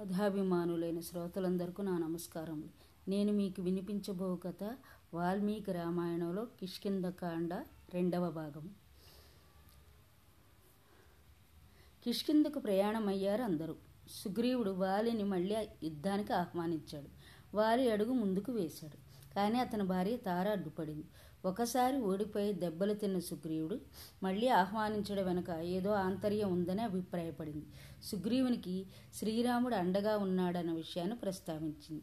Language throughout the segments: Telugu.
కథాభిమానులైన శ్రోతలందరికీ నా నమస్కారములు. నేను మీకు వినిపించబో కథ వాల్మీకి రామాయణంలో కిష్కిందకాండ రెండవ భాగం. కిష్కిందకు ప్రయాణమయ్యారు అందరూ. సుగ్రీవుడు వాలిని మళ్ళీ యుద్ధానికి ఆహ్వానించాడు. వారి అడుగు ముందుకు వేశాడు. కానీ అతని భార్య తార అడ్డుపడింది. ఒకసారి ఓడిపోయి దెబ్బలు తిన్న సుగ్రీవుడు మళ్ళీ ఆహ్వానించడం వెనుక ఏదో ఆంతర్యం ఉందని అభిప్రాయపడింది. సుగ్రీవునికి శ్రీరాముడు అండగా ఉన్నాడన్న విషయాన్ని ప్రస్తావించింది.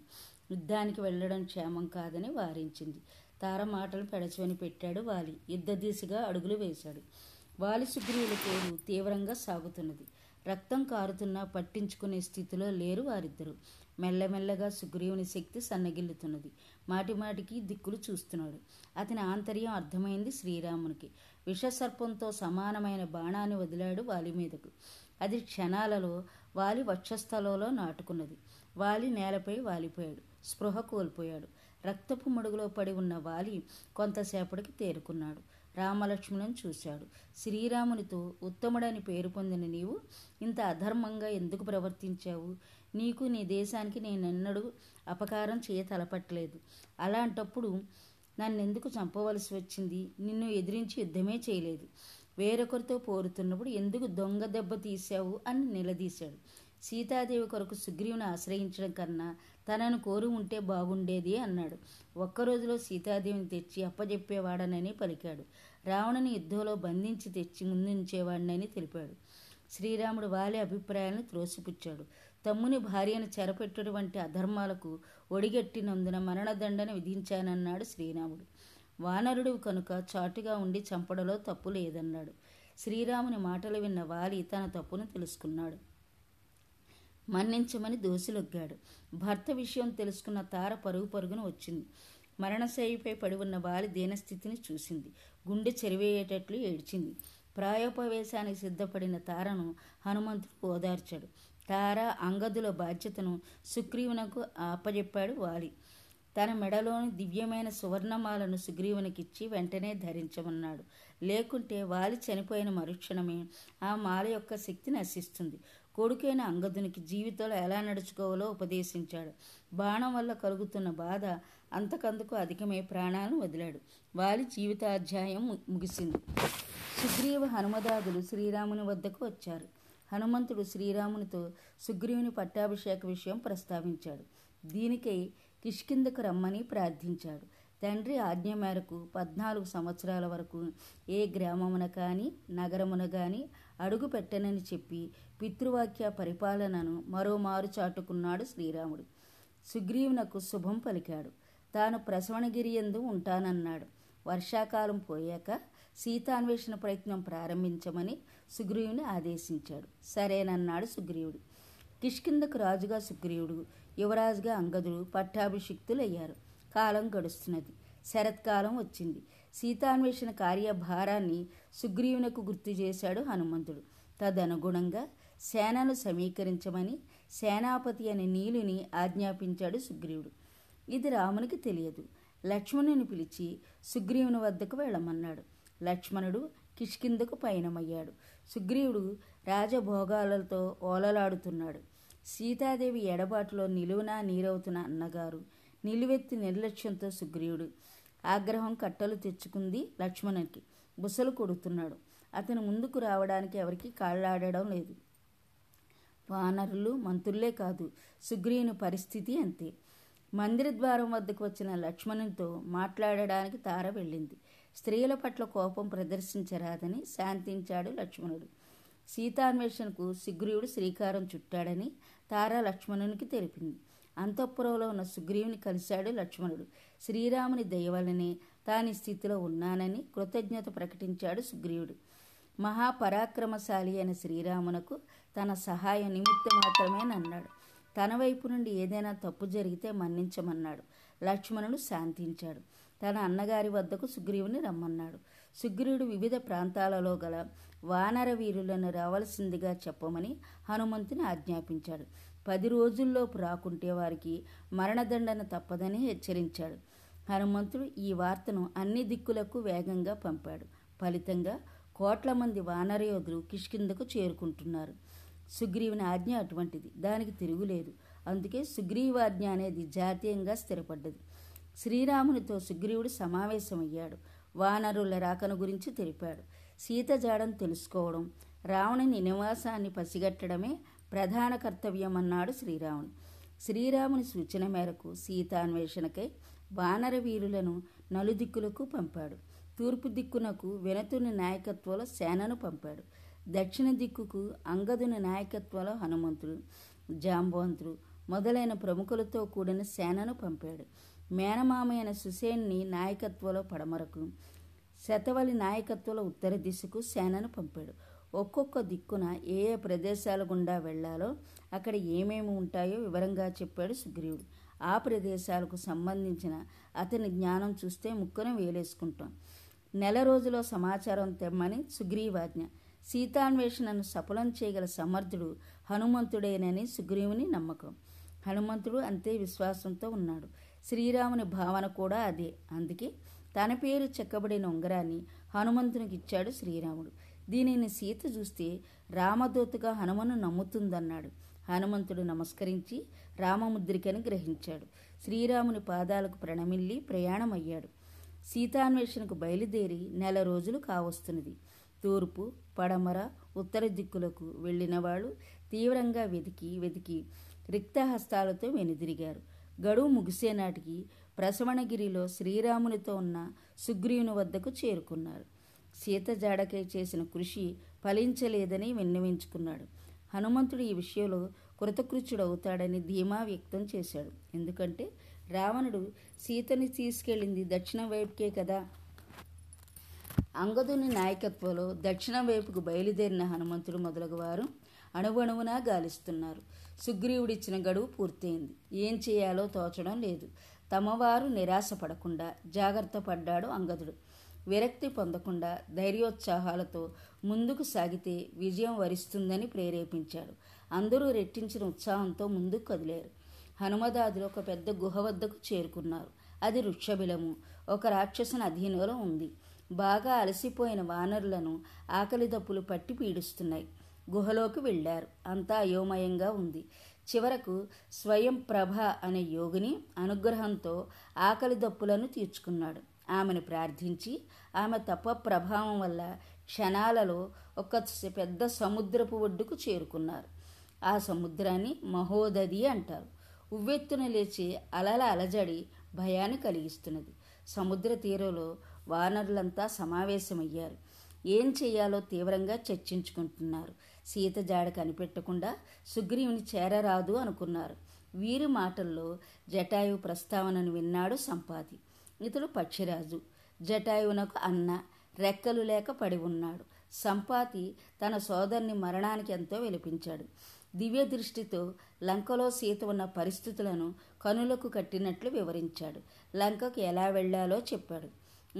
యుద్ధానికి వెళ్ళడం క్షేమం కాదని వారించింది. తార మాటలు పెడచవని పెట్టాడు వాలి. యుద్ధ దిశగా అడుగులు వేశాడు. వాలి సుగ్రీవుల పోరు తీవ్రంగా సాగుతున్నది. రక్తం కారుతున్నా పట్టించుకునే స్థితిలో లేరు వారిద్దరు. మెల్లమెల్లగా సుగ్రీవుని శక్తి సన్నగిల్లుతున్నది. మాటిమాటికి దిక్కులు చూస్తున్నాడు. అతని ఆంతర్యం అర్థమైంది శ్రీరామునికి. విషసర్పంతో సమానమైన బాణాన్ని వదిలాడు వాలి మీదకు. అది క్షణాలలో వాలి వక్షస్థలంలో నాటుకున్నది. వాలి నేలపై వాలిపోయాడు. స్పృహ కోల్పోయాడు. రక్తపు మడుగులో పడి ఉన్న వాలి కొంతసేపటికి తేరుకున్నాడు. రామలక్ష్మణులను చూశాడు. శ్రీరామునితో ఉత్తముడని పేరు పొందిన నీవు ఇంత అధర్మంగా ఎందుకు ప్రవర్తించావు? నీకు నీ దేశానికి నేనెన్నడూ అపకారం చేయ తలపట్టలేదు అలాంటప్పుడు నన్నెందుకు చంపవలసి వచ్చింది? నిన్ను ఎదిరించి యుద్ధమే చేయలేదు. వేరొకరితో పోరుతున్నప్పుడు ఎందుకు దొంగ దెబ్బ తీశావు? అని నిలదీశాడు. సీతాదేవి కొరకు సుగ్రీవుని ఆశ్రయించడం కన్నా తనను కోరు ఉంటే బాగుండేది అన్నాడు. ఒక్కరోజులో సీతాదేవిని తెచ్చి అప్పజెప్పేవాడనని పలికాడు. రావణుని యుద్ధంలో బంధించి తెచ్చి ముందుంచేవాడినని తెలిపాడు. శ్రీరాముడు వాలి అభిప్రాయాలను త్రోసిపుచ్చాడు. తమ్ముని భార్యను చెరపెట్టటువంటి అధర్మాలకు ఒడిగట్టినందున మరణదండన విధించానన్నాడు శ్రీరాముడు. వానరుడు కనుక చాటుగా ఉండి చంపడలో తప్పు లేదన్నాడు. శ్రీరాముని మాటలు విన్న వాలి తన తప్పును తెలుసుకున్నాడు. మన్నించమని దోసిలొగ్గాడు. భర్త విషయం తెలుసుకున్న తార పరుగు పరుగున వచ్చింది. మరణశైలిపై పడి ఉన్న బాలి దీనస్థితిని చూసింది. గుండె చెరివేయేటట్లు ఏడ్చింది. ప్రాయోపవేశానికి సిద్ధపడిన తారను హనుమంతుడు ఓదార్చాడు. తార అంగదుల బాధ్యతను సుగ్రీవునకు ఆపజెప్పాడు వాలి. తన మెడలోని దివ్యమైన సువర్ణమాలను సుగ్రీవునికిచ్చి వెంటనే ధరించమన్నాడు. లేకుంటే వాలి చనిపోయిన మరుక్షణమే ఆ మాల యొక్క శక్తి నశిస్తుంది. కొడుకైన అంగదునికి జీవితంలో ఎలా నడుచుకోవాలో ఉపదేశించాడు. బాణం వల్ల కలుగుతున్న బాధ అంతకందుకు అధికమై ప్రాణాలను వదిలాడు. వాలి జీవితాధ్యాయం ముగిసింది. సుగ్రీవ హనుమదాదులు శ్రీరాముని వద్దకు వచ్చారు. హనుమంతుడు శ్రీరామునితో సుగ్రీవుని పట్టాభిషేక విషయం ప్రస్తావించాడు. దీనికై కిష్కిందకు రమ్మని ప్రార్థించాడు. తండ్రి ఆజ్ఞ మేరకు పద్నాలుగు సంవత్సరాల వరకు ఏ గ్రామమున కానీ నగరమున కానీ అడుగు పెట్టనని చెప్పి పితృవాక్య పరిపాలనను మరోమారు చాటుకున్నాడు శ్రీరాముడు. సుగ్రీవునకు శుభం పలికాడు. తాను ప్రసవణగిరి ఎందు ఉంటానన్నాడు. వర్షాకాలం పోయాక సీతాన్వేషణ ప్రయత్నం ప్రారంభించమని సుగ్రీవుని ఆదేశించాడు. సరేనన్నాడు సుగ్రీవుడు. కిష్కిందకు రాజుగా సుగ్రీవుడు యువరాజుగా అంగదుడు పట్టాభిషిక్తులయ్యారు. కాలం గడుస్తున్నది. శరత్కాలం వచ్చింది. సీతాన్వేషణ కార్యభారాన్ని సుగ్రీవునకు గుర్తు చేశాడు హనుమంతుడు. తదనుగుణంగా సేనను సమీకరించమని సేనాపతి అనే నీలుని ఆజ్ఞాపించాడు సుగ్రీవుడు. ఇది రామునికి తెలియదు. లక్ష్మణుని పిలిచి సుగ్రీవుని వద్దకు వెళ్ళమన్నాడు. లక్ష్మణుడు కిష్కిందకు పయనమయ్యాడు. సుగ్రీవుడు రాజభోగాలతో ఓలలాడుతున్నాడు. సీతాదేవి ఎడబాటులో నిలువునా నీరవుతున్న అన్నగారు నిలువెత్తి నిర్లక్ష్యంతో సుగ్రీవుడు ఆగ్రహం కట్టలు తెచ్చుకుంది లక్ష్మణునికి. బుసలు కొడుతున్నాడు. అతను ముందుకు రావడానికి ఎవరికి కాళ్ళాడడం లేదు. వానరులు మంత్రులే కాదు సుగ్రీవుని పరిస్థితి అంతే. మందిర ద్వారం వద్దకు వచ్చిన లక్ష్మణునితో మాట్లాడడానికి తార వెళ్ళింది. స్త్రీల పట్ల కోపం ప్రదర్శించరాదని శాంతించాడు లక్ష్మణుడు. సీతాన్వేషణకు సుగ్రీవుడు శ్రీకారం చుట్టాడని తార లక్ష్మణునికి తెలిపింది. అంతఃపురంలో ఉన్న సుగ్రీవుని కలిశాడు లక్ష్మణుడు. శ్రీరాముని దయవలనే తాని స్థితిలో ఉన్నానని కృతజ్ఞత ప్రకటించాడు సుగ్రీవుడు. మహాపరాక్రమశాలి అయిన శ్రీరామునకు తన సహాయం నిమిత్తం మాత్రమేనన్నాడు తన వైపు నుండి ఏదైనా తప్పు జరిగితే మన్నించమన్నాడు. లక్ష్మణుడు శాంతించాడు. తన అన్నగారి వద్దకు సుగ్రీవుని రమ్మన్నాడు. సుగ్రీవుడు వివిధ ప్రాంతాలలో గల వానర వీరులను రావలసిందిగా చెప్పమని హనుమంతుని ఆజ్ఞాపించాడు. పది రోజుల్లోపు రాకుంటే వారికి మరణదండన తప్పదని హెచ్చరించాడు. హనుమంతుడు ఈ వార్తను అన్ని దిక్కులకు వేగంగా పంపాడు. ఫలితంగా కోట్ల మంది వానరయోధులు కిష్కిందకు చేరుకుంటున్నారు. సుగ్రీవుని ఆజ్ఞ అటువంటిది. దానికి తిరుగులేదు. అందుకే సుగ్రీవాజ్ఞ అనేది జాతీయంగా స్థిరపడ్డది. శ్రీరామునితో సుగ్రీవుడు సమావేశమయ్యాడు. వానరుల రాకను గురించి తెలిపాడు. సీత జాడను తెలుసుకోవడం రావణుని నివాసాన్ని పసిగట్టడమే ప్రధాన కర్తవ్యం అన్నాడు శ్రీరాముడు. శ్రీరాముని సూచన మేరకు సీతాన్వేషణకై వానర వీరులను నలుదిక్కులకు పంపాడు. తూర్పు దిక్కునకు వెనతుని నాయకత్వంలో సేనను పంపాడు. దక్షిణ దిక్కుకు అంగదుని నాయకత్వంలో హనుమంతుడు జాంబవంతుడు మొదలైన ప్రముఖులతో కూడిన సేనను పంపాడు. మేనమామైన సుసేన్ని నాయకత్వంలో పడమరకు శతవలి నాయకత్వంలో ఉత్తర దిశకు సేనను పంపాడు. ఒక్కొక్క దిక్కున ఏ ఏ ప్రదేశాల గుండా వెళ్ళాలో అక్కడ ఏమేమి ఉంటాయో వివరంగా చెప్పాడు సుగ్రీవుడు. ఆ ప్రదేశాలకు సంబంధించిన అతని జ్ఞానం చూస్తే ముక్కును వేలేసుకుంటాం. నెల రోజులో సమాచారం తెమ్మని సుగ్రీవాజ్ఞ సీతాన్వేషణను సఫలం చేయగల సమర్థుడు హనుమంతుడేనని సుగ్రీవుని నమ్మకం. హనుమంతుడు అంతే విశ్వాసంతో ఉన్నాడు. శ్రీరాముని భావన కూడా అదే. అందుకే తన పేరు చెక్కబడిన ఉంగరాన్ని హనుమంతునికి ఇచ్చాడు శ్రీరాముడు. దీనిని సీత చూస్తే రామదూతగా హనుమను నమ్ముతుందన్నాడు. హనుమంతుడు నమస్కరించి రామముద్రికని గ్రహించాడు శ్రీరాముని పాదాలకు ప్రణమిల్లి ప్రయాణమయ్యాడు. సీతాన్వేషణకు బయలుదేరి నెల రోజులు కావస్తున్నది. తూర్పు పడమర ఉత్తర దిక్కులకు వెళ్ళిన వాళ్ళు తీవ్రంగా వెతికి వెతికి రిక్తహస్తాలతో వెనుదిరిగారు. గడువు ముగిసే నాటికి ప్రసవణగిరిలో శ్రీరామునితో ఉన్న సుగ్రీవుని వద్దకు చేరుకున్నారు. సీత జాడకై చేసిన కృషి ఫలించలేదని విన్నవించుకున్నాడు. హనుమంతుడు ఈ విషయంలో కృతకృత్యుడవుతాడని ధీమా వ్యక్తం చేశాడు. ఎందుకంటే రావణుడు సీతని తీసుకెళ్ళింది దక్షిణ వైపుకే కదా. అంగదుని నాయకత్వంలో దక్షిణ వైపుకు బయలుదేరిన హనుమంతుడు మొదలగువారు అణువణువునా గాలిస్తున్నారు. సుగ్రీవుడిచ్చిన గడువు పూర్తయింది. ఏం చేయాలో తోచడం లేదు. తమవారు నిరాశపడకుండా జాగ్రత్త పడ్డాడు అంగదుడు. విరక్తి పొందకుండా ధైర్యోత్సాహాలతో ముందుకు సాగితే విజయం వరిస్తుందని ప్రేరేపించాడు. అందరూ రెట్టించిన ఉత్సాహంతో ముందుకు కదిలారు. హనుమదాదులు ఒక పెద్ద గుహ వద్దకు చేరుకున్నారు. అది వృక్షబిలము. ఒక రాక్షసుని అధీనంలో ఉంది. బాగా అలసిపోయిన వానరులను ఆకలి దప్పులు పట్టి పీడిస్తున్నాయి. గుహలోకి వెళ్ళారు. అంతా అయోమయంగా ఉంది. చివరకు స్వయం ప్రభ అనే యోగిని అనుగ్రహంతో ఆకలి దప్పులను తీర్చుకున్నాడు. ఆమెను ప్రార్థించి ఆమె తప ప్రభావం వల్ల క్షణాలలో ఒక పెద్ద సముద్రపు ఒడ్డుకు చేరుకున్నారు. ఆ సముద్రాన్ని మహోదది అంటారు. ఉవ్వెత్తున లేచి అలల అలజడి భయాన్ని కలిగిస్తున్నది. సముద్ర తీరంలో వానరులంతా సమావేశమయ్యారు. ఏం చేయాలో తీవ్రంగా చర్చించుకుంటున్నారు. సీత జాడ కనిపెట్టకుండా సుగ్రీవుని చేరరాదు అనుకున్నారు. వీరి మాటల్లో జటాయు ప్రస్తావనను విన్నాడు సంపాది. ఇతడు పక్షిరాజు. జటాయువునకు అన్న రెక్కలు లేక పడి ఉన్నాడు. సంపాతి తన సోదరుని మరణానికి ఎంతో వెలిపించాడు దివ్య దృష్టితో లంకలో సీత ఉన్న పరిస్థితులను కనులకు కట్టినట్లు వివరించాడు. లంకకు ఎలా వెళ్ళాలో చెప్పాడు.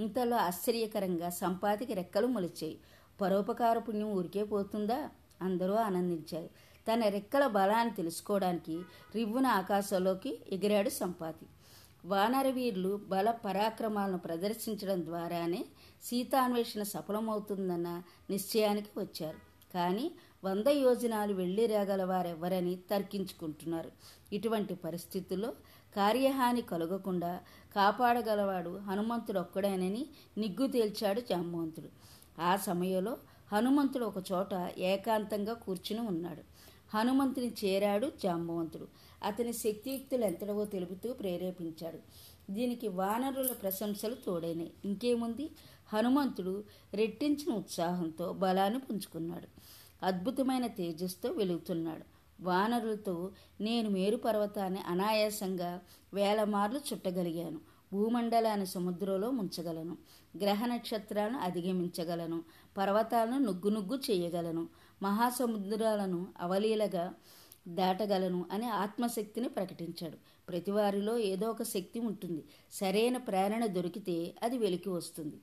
ఇంతలో ఆశ్చర్యకరంగా సంపాతికి రెక్కలు మొలిచాయి. పరోపకార పుణ్యం ఊరికే పోతుందా? అందరూ ఆనందించారు. తన రెక్కల బలాన్ని తెలుసుకోవడానికి రివ్వున ఆకాశంలోకి ఎగిరాడు సంపాతి. వానరవీరులు బల పరాక్రమాలను ప్రదర్శించడం ద్వారానే సీతాన్వేషణ సఫలమవుతుందన్న నిశ్చయానికి వచ్చారు. కానీ వంద యోజనాలు వెళ్ళి రాగలవారెవ్వరని తర్కించుకుంటున్నారు. ఇటువంటి పరిస్థితుల్లో కార్యహాని కలగకుండా కాపాడగలవాడు హనుమంతుడు ఒక్కడేనని నిగ్గు తేల్చాడు జాంబవంతుడు ఆ సమయంలో హనుమంతుడు ఒక చోట ఏకాంతంగా కూర్చుని ఉన్నాడు. హనుమంతుని చేరాడు జాంబవంతుడు అతని శక్తియుక్తులు ఎంతడవో తెలుపుతూ ప్రేరేపించాడు. దీనికి వానరుల ప్రశంసలు తోడైనాయి. ఇంకేముంది? హనుమంతుడు రెట్టించిన ఉత్సాహంతో బలాన్ని పుంజుకున్నాడు. అద్భుతమైన తేజస్తో వెలుగుతున్నాడు. వానరులతో నేను మేరు పర్వతాన్ని అనాయాసంగా వేల మార్లు చుట్టగలిగాను. భూమండలాన్ని సముద్రంలో ముంచగలను. గ్రహ నక్షత్రాలను అధిగమించగలను. పర్వతాలను నుగ్గు నుగ్గు చేయగలను. మహాసముద్రాలను అవలీలగా దాటగలను అనే ఆత్మశక్తిని ప్రకటించాడు. ప్రతివారిలో ఏదో ఒక శక్తి ఉంటుంది. సరైన ప్రేరణ దొరికితే అది వెలికి వస్తుంది.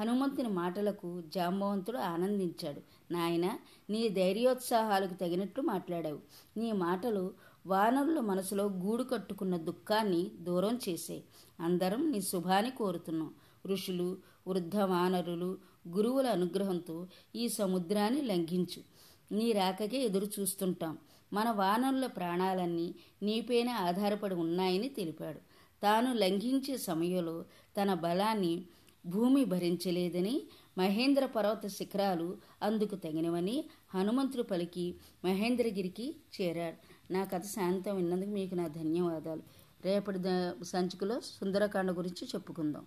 హనుమంతుని మాటలకు జాంబవంతుడు ఆనందించాడు. నాయన నీ ధైర్యోత్సాహాలకు తగినట్లు మాట్లాడావు. నీ మాటలు వానరుల మనసులో గూడు కట్టుకున్న దుఃఖాన్ని దూరం చేసే. అందరం నీ శుభాన్ని కోరుతున్నాం. ఋషులు వృద్ధ వానరులు గురువుల అనుగ్రహంతో ఈ సముద్రాన్ని లంఘించు. నీ రాకకే ఎదురు చూస్తుంటాం మన వానరుల ప్రాణాలన్నీ నీపైన ఆధారపడి ఉన్నాయని తెలిపాడు. తాను లంఘించే సమయంలో తన బలాన్ని భూమి భరించలేదని మహేంద్ర పర్వత శిఖరాలు అందుకు తగినవని హనుమంతుడు పలికి మహేంద్రగిరికి చేరాడు. నా కథ శాంతం విన్నందుకు మీకు నా ధన్యవాదాలు. రేపటి సంచికలో సుందరకాండ గురించి చెప్పుకుందాం.